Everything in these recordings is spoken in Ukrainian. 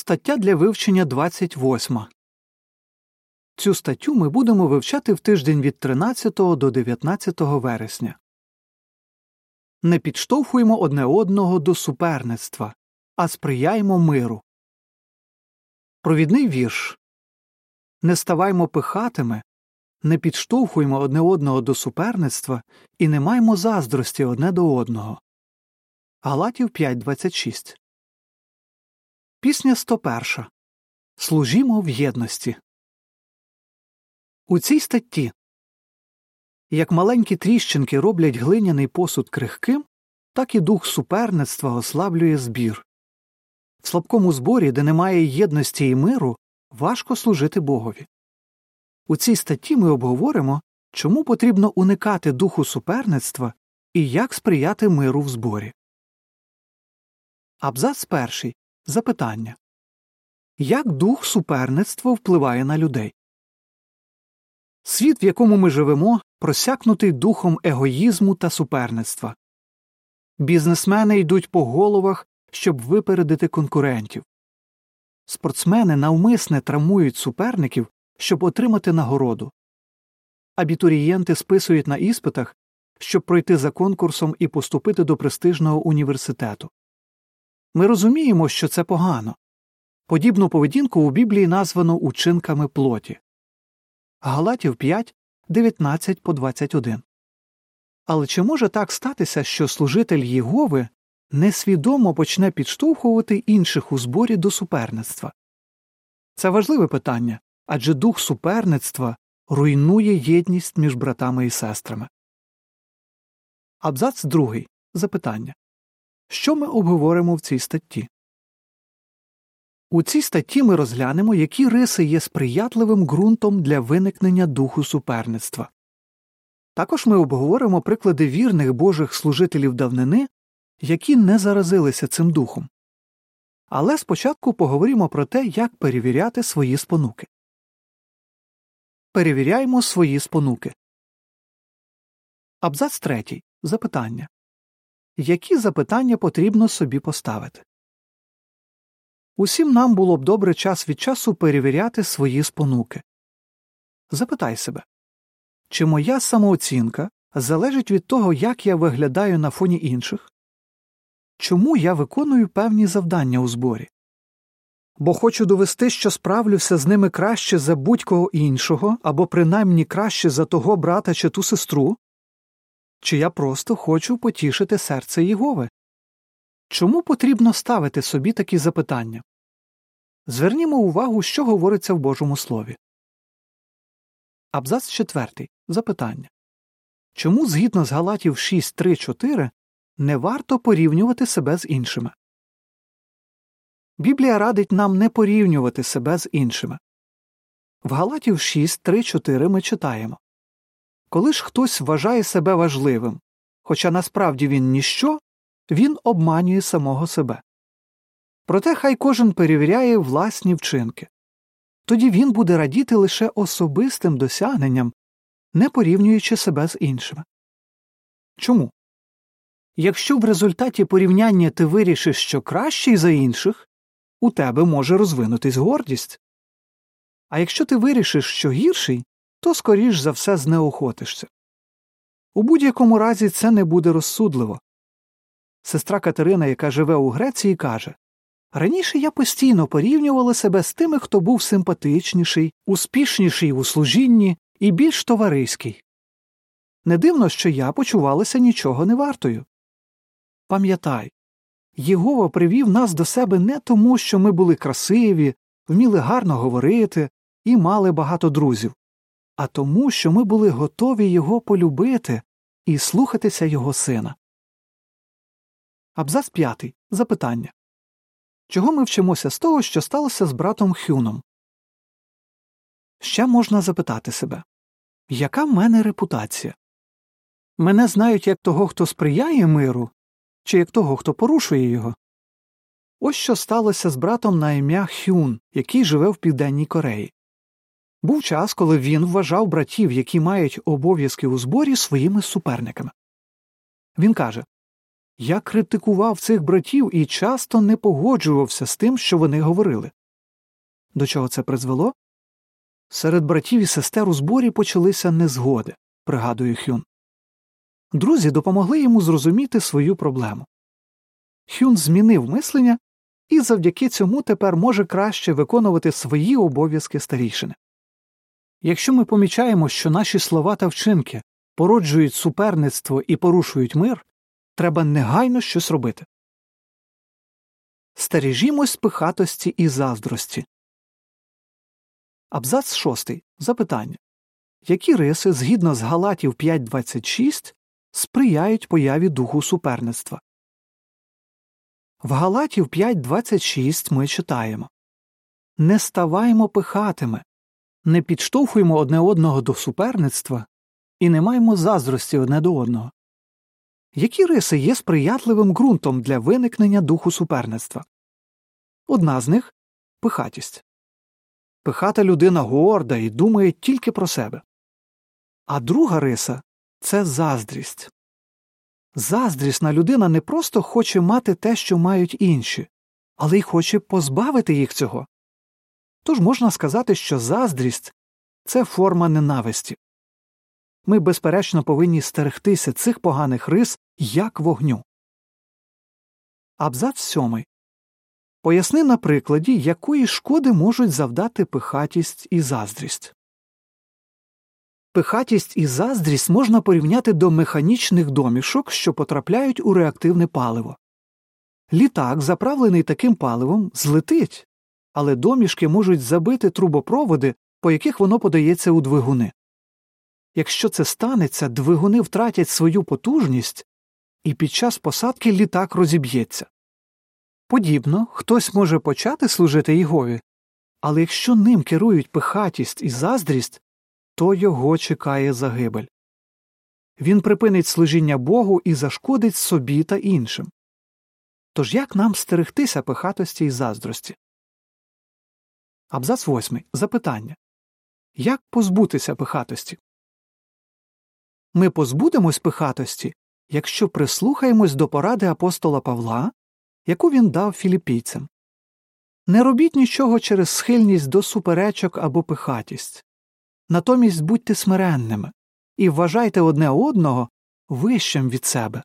Стаття для вивчення 28. Цю статтю ми будемо вивчати в тиждень від 13 до 19 вересня. Не підштовхуємо одне одного до суперництва, а сприяємо миру. Провідний вірш Не ставаймо пихатими, не підштовхуємо одне одного до суперництва і не маємо заздрості одне до одного. Галатів 5.26 Пісня 101. Служімо в єдності. У цій статті як маленькі тріщинки роблять глиняний посуд крихким, так і дух суперництва ослаблює збір. В слабкому зборі, де немає єдності і миру, важко служити Богові. У цій статті ми обговоримо, чому потрібно уникати духу суперництва і як сприяти миру в зборі. Абзац перший. Запитання Як дух суперництва впливає на людей? Світ, в якому ми живемо, просякнутий духом егоїзму та суперництва. Бізнесмени йдуть по головах, щоб випередити конкурентів. Спортсмени навмисне травмують суперників, щоб отримати нагороду. Абітурієнти списують на іспитах, щоб пройти за конкурсом і поступити до престижного університету. Ми розуміємо, що це погано. Подібну поведінку у Біблії названо учинками плоті. Галатів 5, 19 по 21. Але чи може так статися, що служитель Єгови несвідомо почне підштовхувати інших у зборі до суперництва? Це важливе питання адже дух суперництва руйнує єдність між братами і сестрами. Абзац другий. Запитання що ми обговоримо в цій статті? У цій статті ми розглянемо, які риси є сприятливим ґрунтом для виникнення духу суперництва. Також ми обговоримо приклади вірних божих служителів давнини, які не заразилися цим духом. Але спочатку поговоримо про те, як перевіряти свої спонуки. Перевіряємо свої спонуки. Абзац третій. Запитання які запитання потрібно собі поставити. Усім нам було б добре час від часу перевіряти свої спонуки. Запитай себе чи моя самооцінка залежить від того, як я виглядаю на фоні інших? Чому я виконую певні завдання у зборі? Бо хочу довести, що справлюся з ними краще за будь-кого іншого або принаймні краще за того брата чи ту сестру, чи я просто хочу потішити серце Єгови? Чому потрібно ставити собі такі запитання? Звернімо увагу, що говориться в Божому Слові. Абзац 4. Запитання Чому згідно з Галатів 6.3.4 не варто порівнювати себе з іншими? Біблія радить нам не порівнювати себе з іншими. В Галатів 6.3.4 ми читаємо коли ж хтось вважає себе важливим, хоча насправді він ніщо, він обманює самого себе. Проте хай кожен перевіряє власні вчинки тоді він буде радіти лише особистим досягненням, не порівнюючи себе з іншими. Чому? Якщо в результаті порівняння ти вирішиш, що кращий за інших, у тебе може розвинутись гордість. А якщо ти вирішиш, що гірший, то скоріш за все знеохотишся. У будь-якому разі це не буде розсудливо. Сестра Катерина, яка живе у Греції, каже Раніше я постійно порівнювала себе з тими, хто був симпатичніший, успішніший у служінні і більш товариський. Не дивно, що я почувалася нічого не вартою. Пам'ятай Єгова привів нас до себе не тому, що ми були красиві, вміли гарно говорити і мали багато друзів а тому, що ми були готові його полюбити і слухатися його сина. Абзац п'ятий. Запитання Чого ми вчимося з того, що сталося з братом Хюном? Ще можна запитати себе Яка в мене репутація? Мене знають як того, хто сприяє миру, чи як того, хто порушує його. Ось що сталося з братом на ім'я Хюн, який живе в Південній Кореї. Був час, коли він вважав братів, які мають обов'язки у зборі, своїми суперниками. Він каже Я критикував цих братів і часто не погоджувався з тим, що вони говорили. До чого це призвело? Серед братів і сестер у зборі почалися незгоди, пригадує Хюн. Друзі допомогли йому зрозуміти свою проблему. Хюн змінив мислення і завдяки цьому тепер може краще виконувати свої обов'язки старішини. Якщо ми помічаємо, що наші слова та вчинки породжують суперництво і порушують мир, треба негайно щось робити. Стережімось пихатості і заздрості. Абзац шостий. Запитання Які риси згідно з Галатів 5.26 сприяють появі духу суперництва? В Галатів 5.26 ми читаємо Не ставаймо пихатими, не підштовхуємо одне одного до суперництва і не маємо заздрості одне до одного. Які риси є сприятливим ґрунтом для виникнення духу суперництва? Одна з них пихатість. Пихата людина горда і думає тільки про себе. А друга риса це заздрість. Заздрісна людина не просто хоче мати те, що мають інші, але й хоче позбавити їх цього. Тож можна сказати, що заздрість це форма ненависті. Ми, безперечно, повинні стерегтися цих поганих рис як вогню. Абзац сьомий. Поясни на прикладі, якої шкоди можуть завдати пихатість і заздрість. Пихатість і заздрість можна порівняти до механічних домішок, що потрапляють у реактивне паливо. Літак, заправлений таким паливом, злетить, але домішки можуть забити трубопроводи, по яких воно подається у двигуни. Якщо це станеться, двигуни втратять свою потужність, і під час посадки літак розіб'ється. Подібно, хтось може почати служити Єгові, але якщо ним керують пихатість і заздрість, то його чекає загибель. Він припинить служіння Богу і зашкодить собі та іншим. Тож як нам стерегтися пихатості і заздрості? Абзац 8. Запитання Як позбутися пихатості? Ми позбудемось пихатості, якщо прислухаємось до поради апостола Павла, яку він дав філіпійцям. Не робіть нічого через схильність до суперечок або пихатість. Натомість будьте смиренними і вважайте одне одного вищим від себе.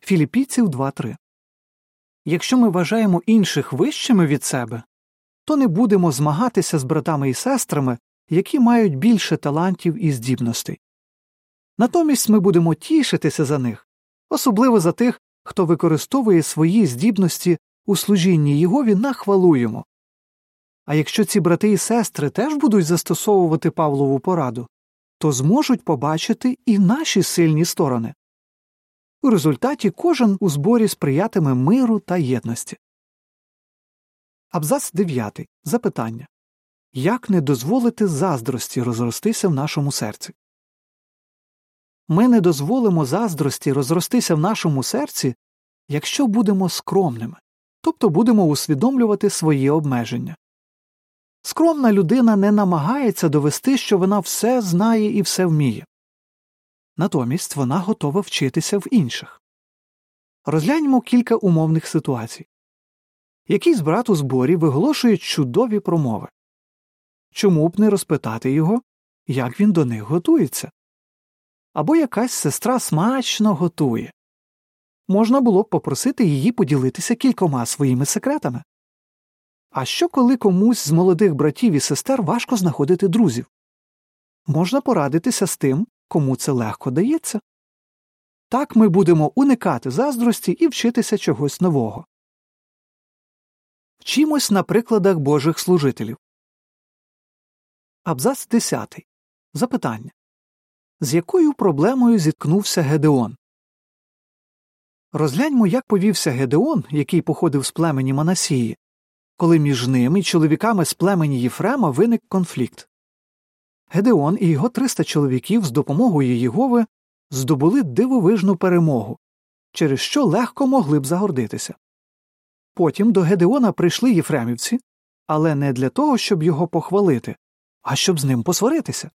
Філіпійців 2.3 Якщо ми вважаємо інших вищими від себе, то не будемо змагатися з братами і сестрами, які мають більше талантів і здібностей. Натомість ми будемо тішитися за них, особливо за тих, хто використовує свої здібності у служінні Єгові на хвалу йому. А якщо ці брати і сестри теж будуть застосовувати Павлову пораду, то зможуть побачити і наші сильні сторони. У результаті кожен у зборі сприятиме миру та єдності. Абзац 9. Запитання Як не дозволити заздрості розростися в нашому серці? Ми не дозволимо заздрості розростися в нашому серці, якщо будемо скромними, тобто будемо усвідомлювати свої обмеження. Скромна людина не намагається довести, що вона все знає і все вміє. Натомість вона готова вчитися в інших. Розгляньмо кілька умовних ситуацій. Якийсь брат у зборі виголошує чудові промови. Чому б не розпитати його, як він до них готується? Або якась сестра смачно готує. Можна було б попросити її поділитися кількома своїми секретами. А що коли комусь з молодих братів і сестер важко знаходити друзів? Можна порадитися з тим, кому це легко дається. Так ми будемо уникати заздрості і вчитися чогось нового. Вчимось на прикладах Божих служителів. Абзац 10. Запитання З якою проблемою зіткнувся Гедеон? Розгляньмо, як повівся Гедеон, який походив з племені Манасії, коли між ним і чоловіками з племені Єфрема виник конфлікт. Гедеон і його 300 чоловіків з допомогою Єгови здобули дивовижну перемогу, через що легко могли б загордитися. Потім до Гедеона прийшли єфремівці, але не для того, щоб його похвалити, а щоб з ним посваритися.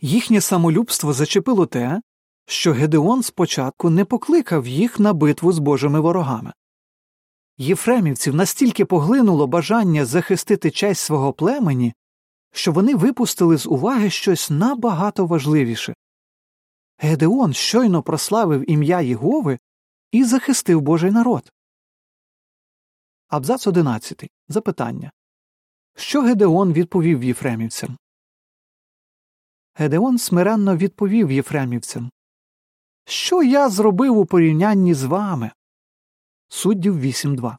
Їхнє самолюбство зачепило те, що Гедеон спочатку не покликав їх на битву з божими ворогами. Єфремівців настільки поглинуло бажання захистити честь свого племені, що вони випустили з уваги щось набагато важливіше. Гедеон щойно прославив ім'я Єгови і захистив Божий народ. Абзац 11. Запитання. Що Гедеон відповів єфремівцям? Гедеон смиренно відповів єфремівцям Що я зробив у порівнянні з вами? Суддів 8.2.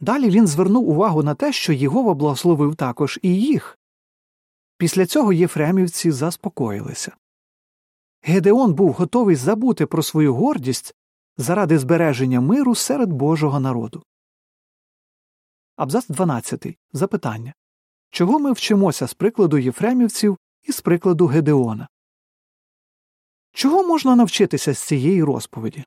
Далі він звернув увагу на те, що Єгова благословив також і їх. Після цього єфремівці заспокоїлися. Гедеон був готовий забути про свою гордість заради збереження миру серед Божого народу. Абзац 12. Запитання Чого ми вчимося з прикладу єфремівців і з прикладу Гедеона? Чого можна навчитися з цієї розповіді?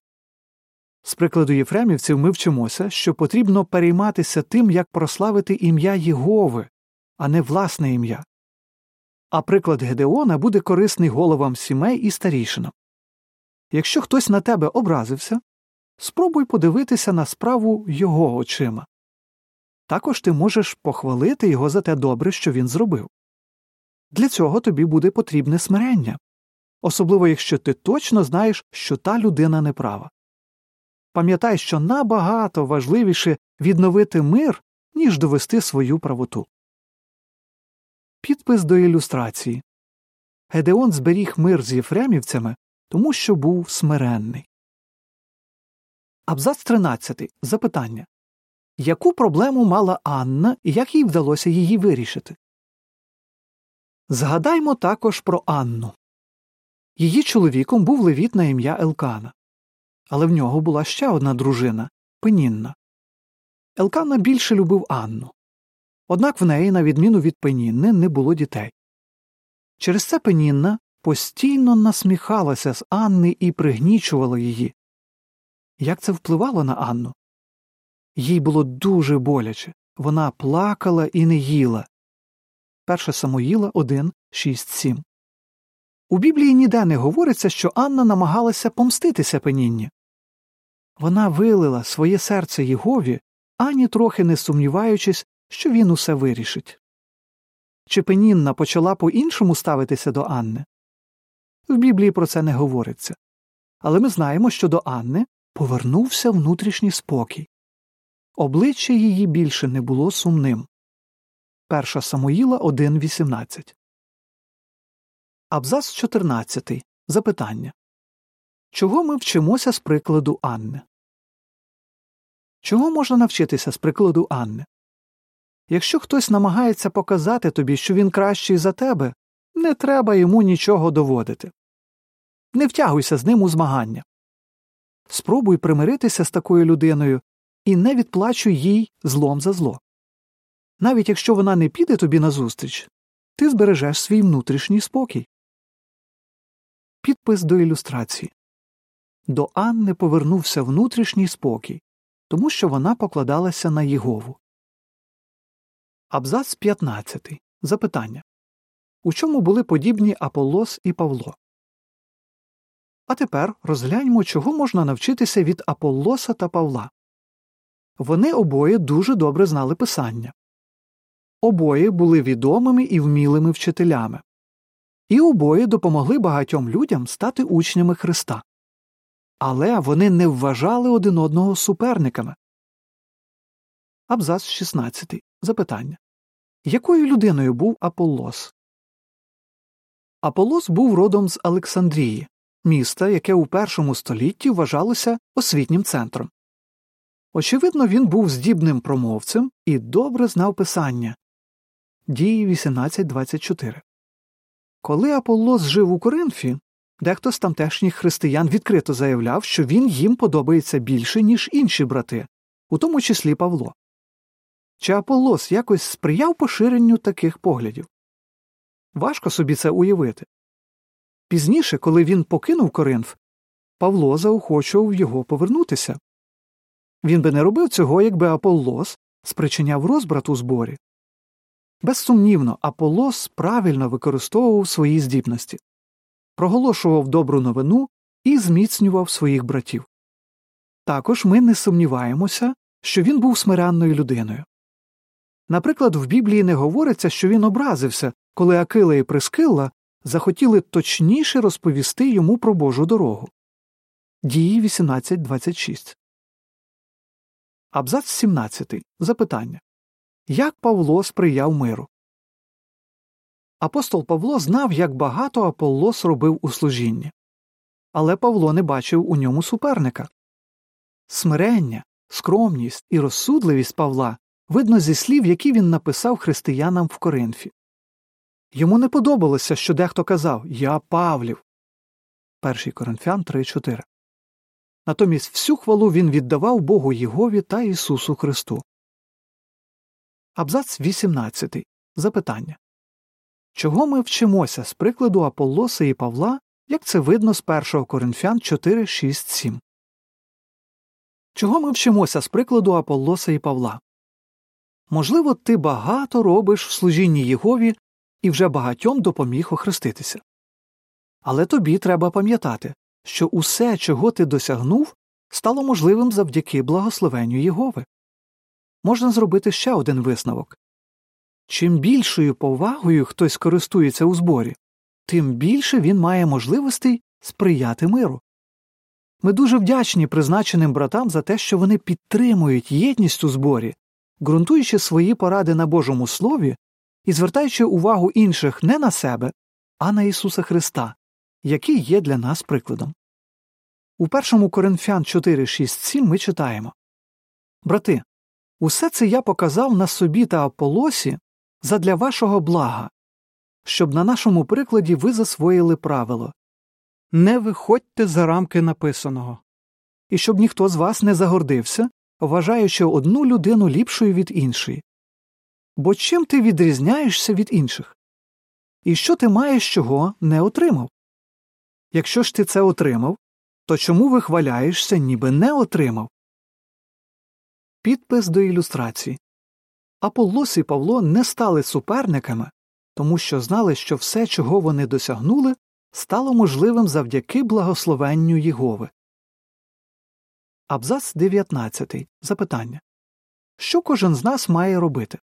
З прикладу єфремівців ми вчимося, що потрібно перейматися тим, як прославити ім'я Єгови, а не власне ім'я. А приклад Гедеона буде корисний головам сімей і старішинам. Якщо хтось на тебе образився, спробуй подивитися на справу його очима. Також ти можеш похвалити його за те добре, що він зробив. Для цього тобі буде потрібне смирення, особливо якщо ти точно знаєш, що та людина неправа. Пам'ятай, що набагато важливіше відновити мир, ніж довести свою правоту. Підпис до ілюстрації Гедеон зберіг мир з єфремівцями, тому що був смиренний. Абзац 13. Запитання Яку проблему мала Анна і як їй вдалося її вирішити? Згадаймо також про Анну. Її чоловіком був левіт на ім'я Елкана. Але в нього була ще одна дружина Пенінна. Елкана більше любив Анну. Однак в неї, на відміну від Пенінни, не було дітей. Через це Пенінна постійно насміхалася з Анни і пригнічувала її. Як це впливало на Анну? Їй було дуже боляче вона плакала і не їла. 1 Самуїла 1, 6, 7. У Біблії ніде не говориться, що Анна намагалася помститися Пенінні. Вона вилила своє серце Єгові, ані трохи не сумніваючись, що він усе вирішить. Чи Пенінна почала по іншому ставитися до Анни? В Біблії про це не говориться. Але ми знаємо, що до Анни повернувся внутрішній спокій. Обличчя її більше не було сумним. 1 Самуїла 1.18 Абзац 14. Запитання Чого ми вчимося з прикладу Анни? Чого можна навчитися з прикладу Анни? Якщо хтось намагається показати тобі, що він кращий за тебе, не треба йому нічого доводити. Не втягуйся з ним у змагання. Спробуй примиритися з такою людиною і не відплачуй їй злом за зло. Навіть якщо вона не піде тобі назустріч, ти збережеш свій внутрішній спокій. Підпис до ілюстрації До Анни повернувся внутрішній спокій, тому що вона покладалася на Єгову. Абзац 15. Запитання У чому були подібні Аполлос і Павло? А тепер розгляньмо, чого можна навчитися від Аполлоса та Павла. Вони обоє дуже добре знали писання. Обоє були відомими і вмілими вчителями, і обоє допомогли багатьом людям стати учнями Христа. Але вони не вважали один одного суперниками. Абзац 16. Запитання Якою людиною був Аполлос? Аполлос був родом з Олександрії, міста, яке у першому столітті вважалося освітнім центром. Очевидно, він був здібним промовцем і добре знав писання Дії 18.24. Коли Аполлос жив у Коринфі, дехто з тамтешніх християн відкрито заявляв, що він їм подобається більше, ніж інші брати, у тому числі Павло. Чи Аполлос якось сприяв поширенню таких поглядів? Важко собі це уявити. Пізніше, коли він покинув Коринф, Павло заохочував його повернутися. Він би не робив цього, якби Аполлос спричиняв розбрат у зборі. Безсумнівно, Аполлос правильно використовував свої здібності, проголошував добру новину і зміцнював своїх братів. Також ми не сумніваємося, що він був смиренною людиною. Наприклад, в Біблії не говориться, що він образився, коли Акила і Прискилла захотіли точніше розповісти йому про Божу дорогу. Дії 18.26. Абзац 17. Запитання Як Павло сприяв миру? Апостол Павло знав, як багато Аполлос робив у служінні. Але Павло не бачив у ньому суперника. Смирення, скромність і розсудливість Павла видно зі слів, які він написав християнам в Коринфі. Йому не подобалося, що дехто казав Я Павлів. 1 Коринфян 3.4. Натомість всю хвалу він віддавав Богу Єгові та Ісусу Христу. Абзац 18. Запитання Чого ми вчимося з прикладу Аполлоса і Павла, як це видно з 1 Коринфян 4, 6, 7? Чого ми вчимося з прикладу Аполлоса і Павла? Можливо, ти багато робиш в служінні Єгові і вже багатьом допоміг охреститися. Але тобі треба пам'ятати, що усе, чого ти досягнув, стало можливим завдяки благословенню Єгови. Можна зробити ще один висновок чим більшою повагою хтось користується у зборі, тим більше він має можливостей сприяти миру. Ми дуже вдячні призначеним братам за те, що вони підтримують єдність у зборі, ґрунтуючи свої поради на Божому Слові і звертаючи увагу інших не на себе, а на Ісуса Христа, який є для нас прикладом. У 1 Коринфян 4, 6, 7 ми читаємо Брати, усе це я показав на собі та Аполосі задля вашого блага, щоб на нашому прикладі ви засвоїли правило не виходьте за рамки написаного, і щоб ніхто з вас не загордився, вважаючи одну людину ліпшою від іншої. Бо чим ти відрізняєшся від інших? І що ти маєш, чого не отримав? Якщо ж ти це отримав, то чому вихваляєшся, ніби не отримав? Підпис до ілюстрації Аполлос і Павло не стали суперниками, тому що знали, що все, чого вони досягнули, стало можливим завдяки благословенню Єгови. Абзац 19. Запитання Що кожен з нас має робити?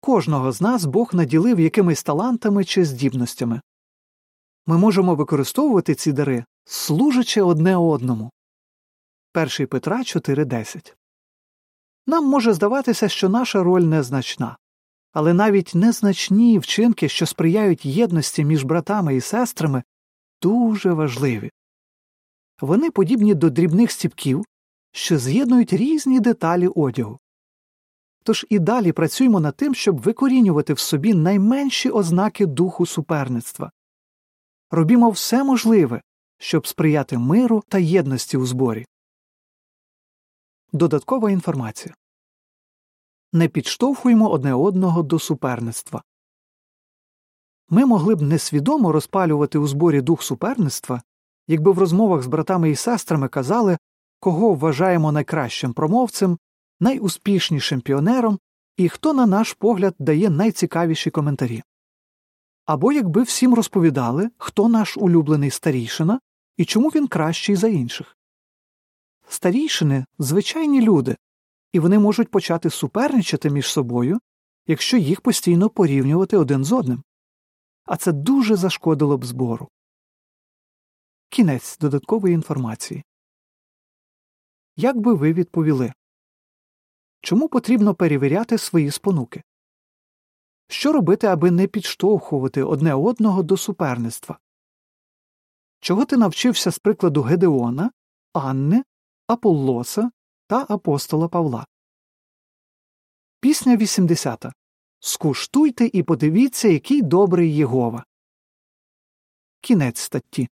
Кожного з нас Бог наділив якимись талантами чи здібностями. Ми можемо використовувати ці дари, служачи одне одному. 1 Петра 4.10 Нам може здаватися, що наша роль незначна, але навіть незначні вчинки, що сприяють єдності між братами і сестрами, дуже важливі. Вони подібні до дрібних стіпків, що з'єднують різні деталі одягу. Тож і далі працюємо над тим, щоб викорінювати в собі найменші ознаки духу суперництва. Робімо все можливе, щоб сприяти миру та єдності у зборі. Додаткова інформація не підштовхуємо одне одного до суперництва. Ми могли б несвідомо розпалювати у зборі дух суперництва, якби в розмовах з братами і сестрами казали, кого вважаємо найкращим промовцем, найуспішнішим піонером і хто, на наш погляд, дає найцікавіші коментарі. Або якби всім розповідали, хто наш улюблений старійшина і чому він кращий за інших. Старійшини звичайні люди, і вони можуть почати суперничати між собою, якщо їх постійно порівнювати один з одним. А це дуже зашкодило б збору. Кінець додаткової інформації. Як би ви відповіли? Чому потрібно перевіряти свої спонуки? Що робити, аби не підштовхувати одне одного до суперництва? Чого ти навчився з прикладу Гедеона, Анни, Аполлоса та апостола Павла? Пісня 80. Скуштуйте і подивіться, який добрий Єгова. Кінець статті.